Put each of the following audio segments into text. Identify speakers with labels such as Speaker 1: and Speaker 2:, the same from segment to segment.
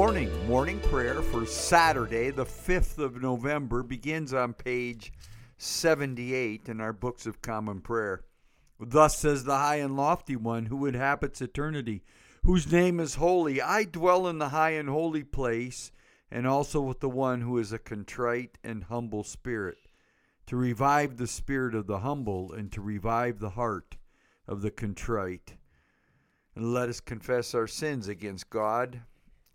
Speaker 1: morning Morning prayer for Saturday, the 5th of November, begins on page 78 in our books of common prayer. Thus says the high and lofty one who inhabits eternity, whose name is holy. I dwell in the high and holy place, and also with the one who is a contrite and humble spirit, to revive the spirit of the humble and to revive the heart of the contrite. And let us confess our sins against God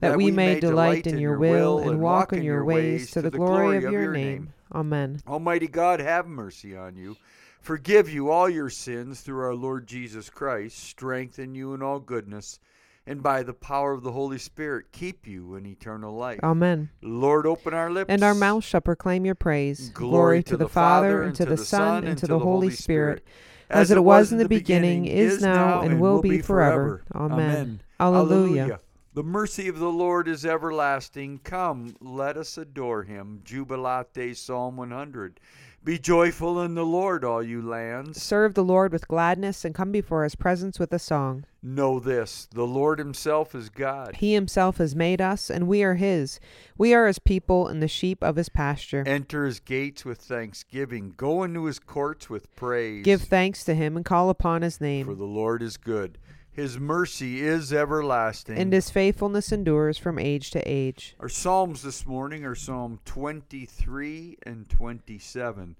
Speaker 2: that we may delight in your will and walk in your ways to the glory of your name. Amen.
Speaker 1: Almighty God, have mercy on you. Forgive you all your sins through our Lord Jesus Christ. Strengthen you in all goodness. And by the power of the Holy Spirit, keep you in eternal life.
Speaker 2: Amen.
Speaker 1: Lord, open our lips.
Speaker 2: And our mouth shall proclaim your praise.
Speaker 1: Glory, to, the Father, and to the Son, and to the Holy Spirit, as it was in the beginning, is now, and will be forever.
Speaker 2: Amen.
Speaker 1: Alleluia. The mercy of the Lord is everlasting. Come, let us adore him. Jubilate, Psalm 100. Be joyful in the Lord, all you lands.
Speaker 2: Serve the Lord with gladness and come before his presence with a song.
Speaker 1: Know this the Lord himself is God.
Speaker 2: He himself has made us, and we are his. We are his people and the sheep of his pasture.
Speaker 1: Enter his gates with thanksgiving. Go into his courts with praise.
Speaker 2: Give thanks to him and call upon his name.
Speaker 1: For the Lord is good. His mercy is everlasting.
Speaker 2: And his faithfulness endures from age to age.
Speaker 1: Our Psalms this morning are Psalm 23 and 27.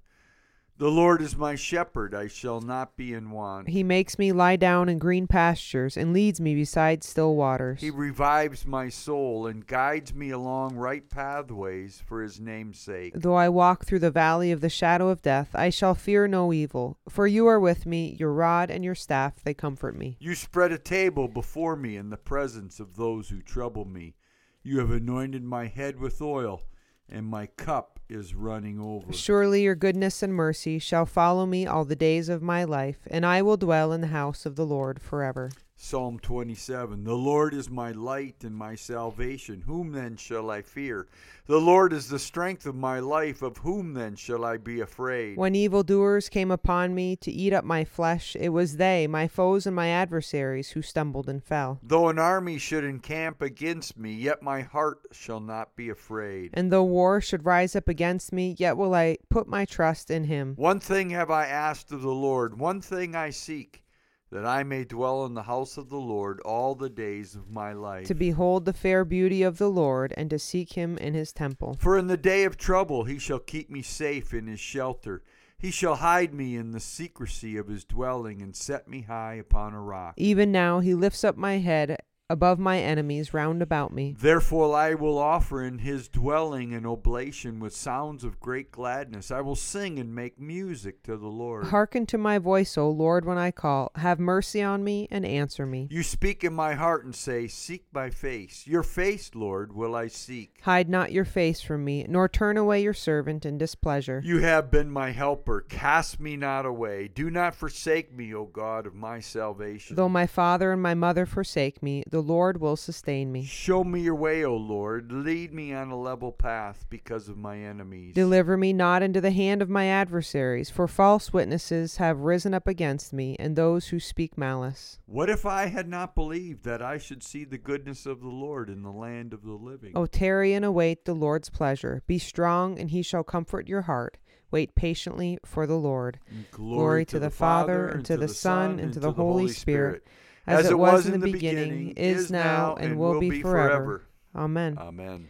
Speaker 1: The Lord is my shepherd, I shall not be in want.
Speaker 2: He makes me lie down in green pastures and leads me beside still waters.
Speaker 1: He revives my soul and guides me along right pathways for his name's sake.
Speaker 2: Though I walk through the valley of the shadow of death, I shall fear no evil, for you are with me, your rod and your staff, they comfort me.
Speaker 1: You spread a table before me in the presence of those who trouble me. You have anointed my head with oil and my cup is running over.
Speaker 2: Surely your goodness and mercy shall follow me all the days of my life, and I will dwell in the house of the Lord forever.
Speaker 1: Psalm 27 The Lord is my light and my salvation. Whom then shall I fear? The Lord is the strength of my life. Of whom then shall I be afraid?
Speaker 2: When evildoers came upon me to eat up my flesh, it was they, my foes and my adversaries, who stumbled and fell.
Speaker 1: Though an army should encamp against me, yet my heart shall not be afraid.
Speaker 2: And though war should rise up against me, yet will I put my trust in him.
Speaker 1: One thing have I asked of the Lord, one thing I seek that I may dwell in the house of the Lord all the days of my life.
Speaker 2: To behold the fair beauty of the Lord, and to seek him in his temple.
Speaker 1: For in the day of trouble he shall keep me safe in his shelter. He shall hide me in the secrecy of his dwelling, and set me high upon a rock.
Speaker 2: Even now he lifts up my head above my enemies round about me.
Speaker 1: Therefore I will offer in his dwelling an oblation with sounds of great gladness. I will sing and make music to the Lord.
Speaker 2: Hearken to my voice, O Lord, when I call. Have mercy on me and answer me.
Speaker 1: You speak in my heart and say, Seek my face. Your face, Lord, will I seek.
Speaker 2: Hide not your face from me, nor turn away your servant in displeasure.
Speaker 1: You have been my helper. Cast me not away. Do not forsake me, O God of my salvation.
Speaker 2: Though my father and my mother forsake me, the Lord will sustain me.
Speaker 1: Show me your way, O Lord. Lead me on a level path because of my enemies.
Speaker 2: Deliver me not into the hand of my adversaries, for false witnesses have risen up against me, and those who speak malice.
Speaker 1: What if I had not believed that I should see the goodness of the Lord in the land of the living?
Speaker 2: O tarry and await the Lord's pleasure. Be strong, and he shall comfort your heart. Wait patiently for the Lord.
Speaker 1: Glory,
Speaker 2: Glory to the Father, and to the Son, and to the Holy Spirit as, it was in the beginning, is now, and will be forever. Amen.
Speaker 1: Amen.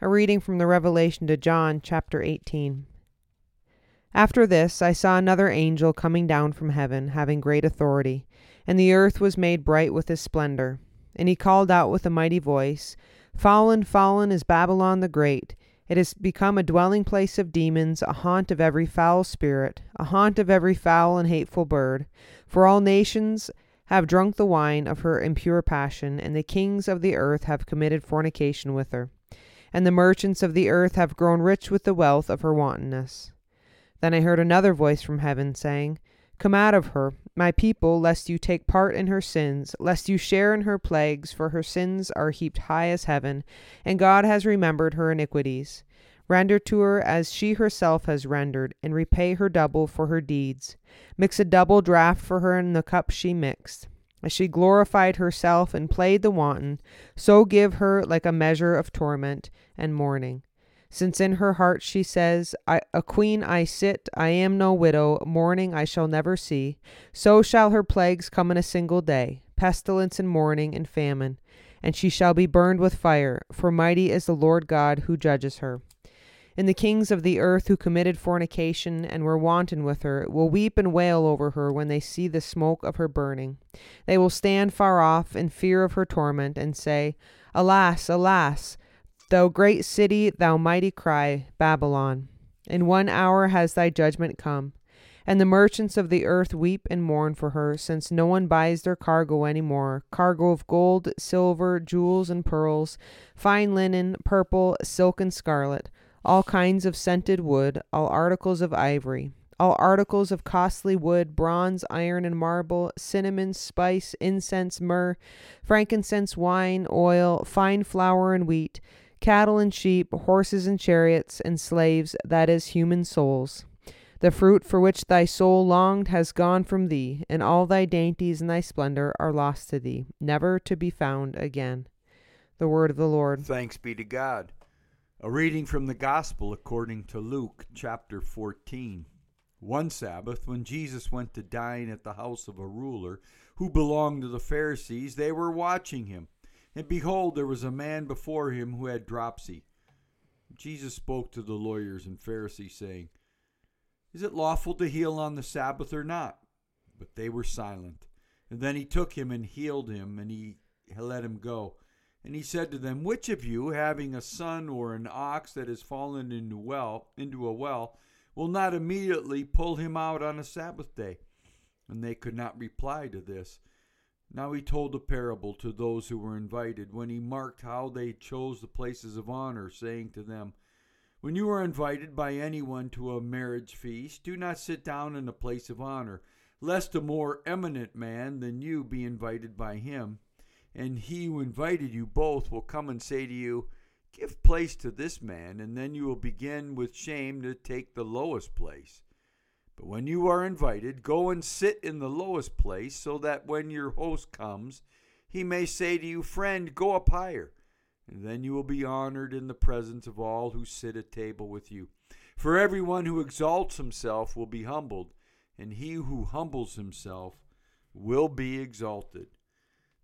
Speaker 2: A reading from the Revelation to John, chapter 18. After this, I saw another angel coming down from heaven, having great authority, and the earth was made bright with his splendor. And he called out with a mighty voice Fallen, fallen is Babylon the Great. It has become a dwelling place of demons, a haunt of every foul spirit, a haunt of every foul and hateful bird. For all nations have drunk the wine of her impure passion, and the kings of the earth have committed fornication with her, and the merchants of the earth have grown rich with the wealth of her wantonness. Then I heard another voice from heaven saying, Come out of her, my people, lest you take part in her sins, lest you share in her plagues, for her sins are heaped high as heaven, and God has remembered her iniquities. Render to her as she herself has rendered, and repay her double for her deeds. Mix a double draught for her in the cup she mixed. As she glorified herself and played the wanton, so give her like a measure of torment and mourning. Since in her heart she says, A queen I sit, I am no widow, mourning I shall never see, so shall her plagues come in a single day, pestilence and mourning and famine, and she shall be burned with fire, for mighty is the Lord God who judges her. And the kings of the earth who committed fornication and were wanton with her will weep and wail over her when they see the smoke of her burning. They will stand far off in fear of her torment and say, Alas, alas! Thou great city, thou mighty cry, Babylon. In one hour has thy judgment come. And the merchants of the earth weep and mourn for her, since no one buys their cargo any more cargo of gold, silver, jewels, and pearls, fine linen, purple, silk, and scarlet, all kinds of scented wood, all articles of ivory, all articles of costly wood, bronze, iron, and marble, cinnamon, spice, incense, myrrh, frankincense, wine, oil, fine flour, and wheat cattle and sheep, horses and chariots, and slaves, that is, human souls. The fruit for which thy soul longed has gone from thee, and all thy dainties and thy splendor are lost to thee, never to be found again. The word of the Lord.
Speaker 1: Thanks be to God. A reading from the Gospel according to Luke chapter 14. One Sabbath, when Jesus went to dine at the house of a ruler who belonged to the Pharisees, they were watching him. And behold, there was a man before him who had dropsy. Jesus spoke to the lawyers and Pharisees, saying, Is it lawful to heal on the Sabbath or not? But they were silent. And then he took him and healed him, and he let him go. And he said to them, Which of you, having a son or an ox that has fallen into well into a well, will not immediately pull him out on a Sabbath day? And they could not reply to this. Now he told a parable to those who were invited, when he marked how they chose the places of honor, saying to them, When you are invited by anyone to a marriage feast, do not sit down in a place of honor, lest a more eminent man than you be invited by him. And he who invited you both will come and say to you, Give place to this man, and then you will begin with shame to take the lowest place. But when you are invited, go and sit in the lowest place, so that when your host comes, he may say to you, Friend, go up higher. And then you will be honored in the presence of all who sit at table with you. For everyone who exalts himself will be humbled, and he who humbles himself will be exalted.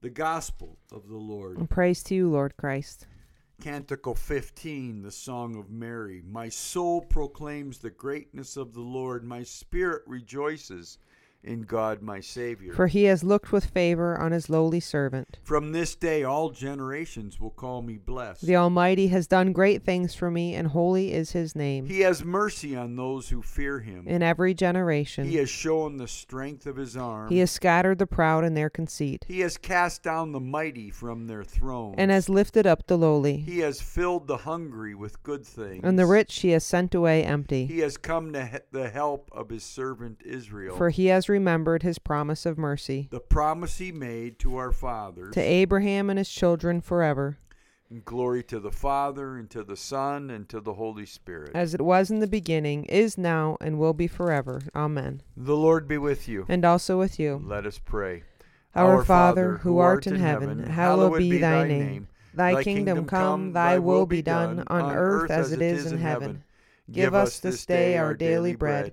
Speaker 1: The Gospel of the Lord.
Speaker 2: And praise to you, Lord Christ.
Speaker 1: Canticle 15, the Song of Mary. My soul proclaims the greatness of the Lord. My spirit rejoices in God my Savior.
Speaker 2: For he has looked with favor on his lowly servant.
Speaker 1: From this day all generations will call me blessed.
Speaker 2: The Almighty has done great things for me, and holy is his name.
Speaker 1: He has mercy on those who fear him.
Speaker 2: In every generation.
Speaker 1: He has shown the strength of his arm.
Speaker 2: He has scattered the proud in their conceit.
Speaker 1: He has cast down the mighty from their throne.
Speaker 2: And has lifted up the lowly.
Speaker 1: He has filled the hungry with good things.
Speaker 2: And the rich he has sent away empty.
Speaker 1: He has come to he- the help of his servant Israel.
Speaker 2: For he has remembered his promise of mercy.
Speaker 1: The promise he made to our fathers.
Speaker 2: To Abraham and his children forever.
Speaker 1: And glory to the Father, and to the Son, and to the Holy Spirit.
Speaker 2: As it was in the beginning, is now, and will be forever. Amen.
Speaker 1: The Lord be with you.
Speaker 2: And also with you.
Speaker 1: Let us pray.
Speaker 2: Our, Our Father, who art in heaven, hallowed be thy name. Thy kingdom come, thy will be done, on earth as it is in heaven. Give us this day our daily bread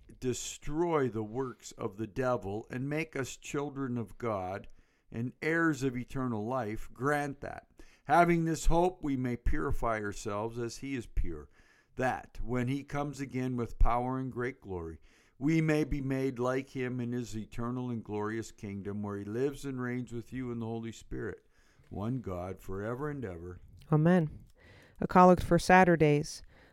Speaker 1: destroy the works of the devil and make us children of God and heirs of eternal life, grant that, having this hope, we may purify ourselves as he is pure, that, when he comes again with power and great glory, we may be made like him in his eternal and glorious kingdom, where he lives and reigns with you in the Holy Spirit, one God, forever and ever.
Speaker 2: Amen. A collect for Saturdays.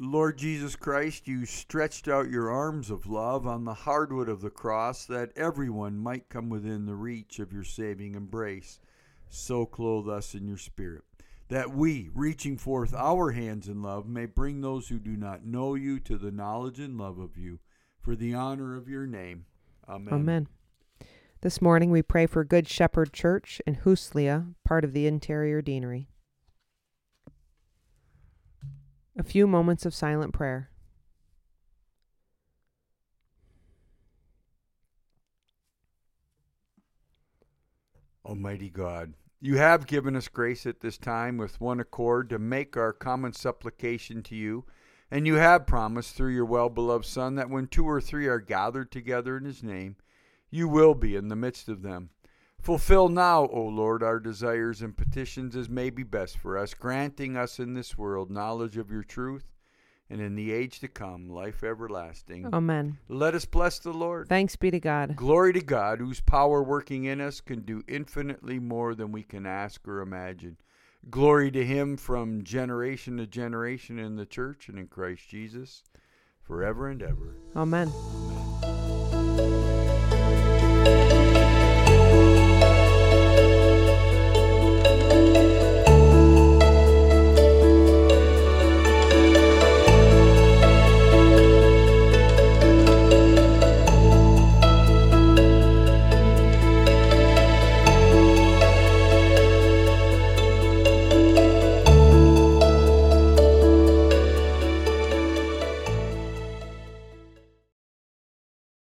Speaker 1: Lord Jesus Christ, you stretched out your arms of love on the hardwood of the cross that everyone might come within the reach of your saving embrace. So clothe us in your spirit, that we, reaching forth our hands in love, may bring those who do not know you to the knowledge and love of you, for the honor of your name. Amen.
Speaker 2: Amen. This morning we pray for Good Shepherd Church in Huslia, part of the interior deanery. A few moments of silent prayer.
Speaker 1: Almighty God, you have given us grace at this time with one accord to make our common supplication to you, and you have promised through your well beloved Son that when two or three are gathered together in his name, you will be in the midst of them. Fulfill now, O Lord, our desires and petitions as may be best for us, granting us in this world knowledge of your truth, and in the age to come, life everlasting.
Speaker 2: Amen.
Speaker 1: Let us bless the Lord.
Speaker 2: Thanks be to God.
Speaker 1: Glory to God, whose power working in us can do infinitely more than we can ask or imagine. Glory to him from generation to generation in the church and in Christ Jesus, forever and ever.
Speaker 2: Amen.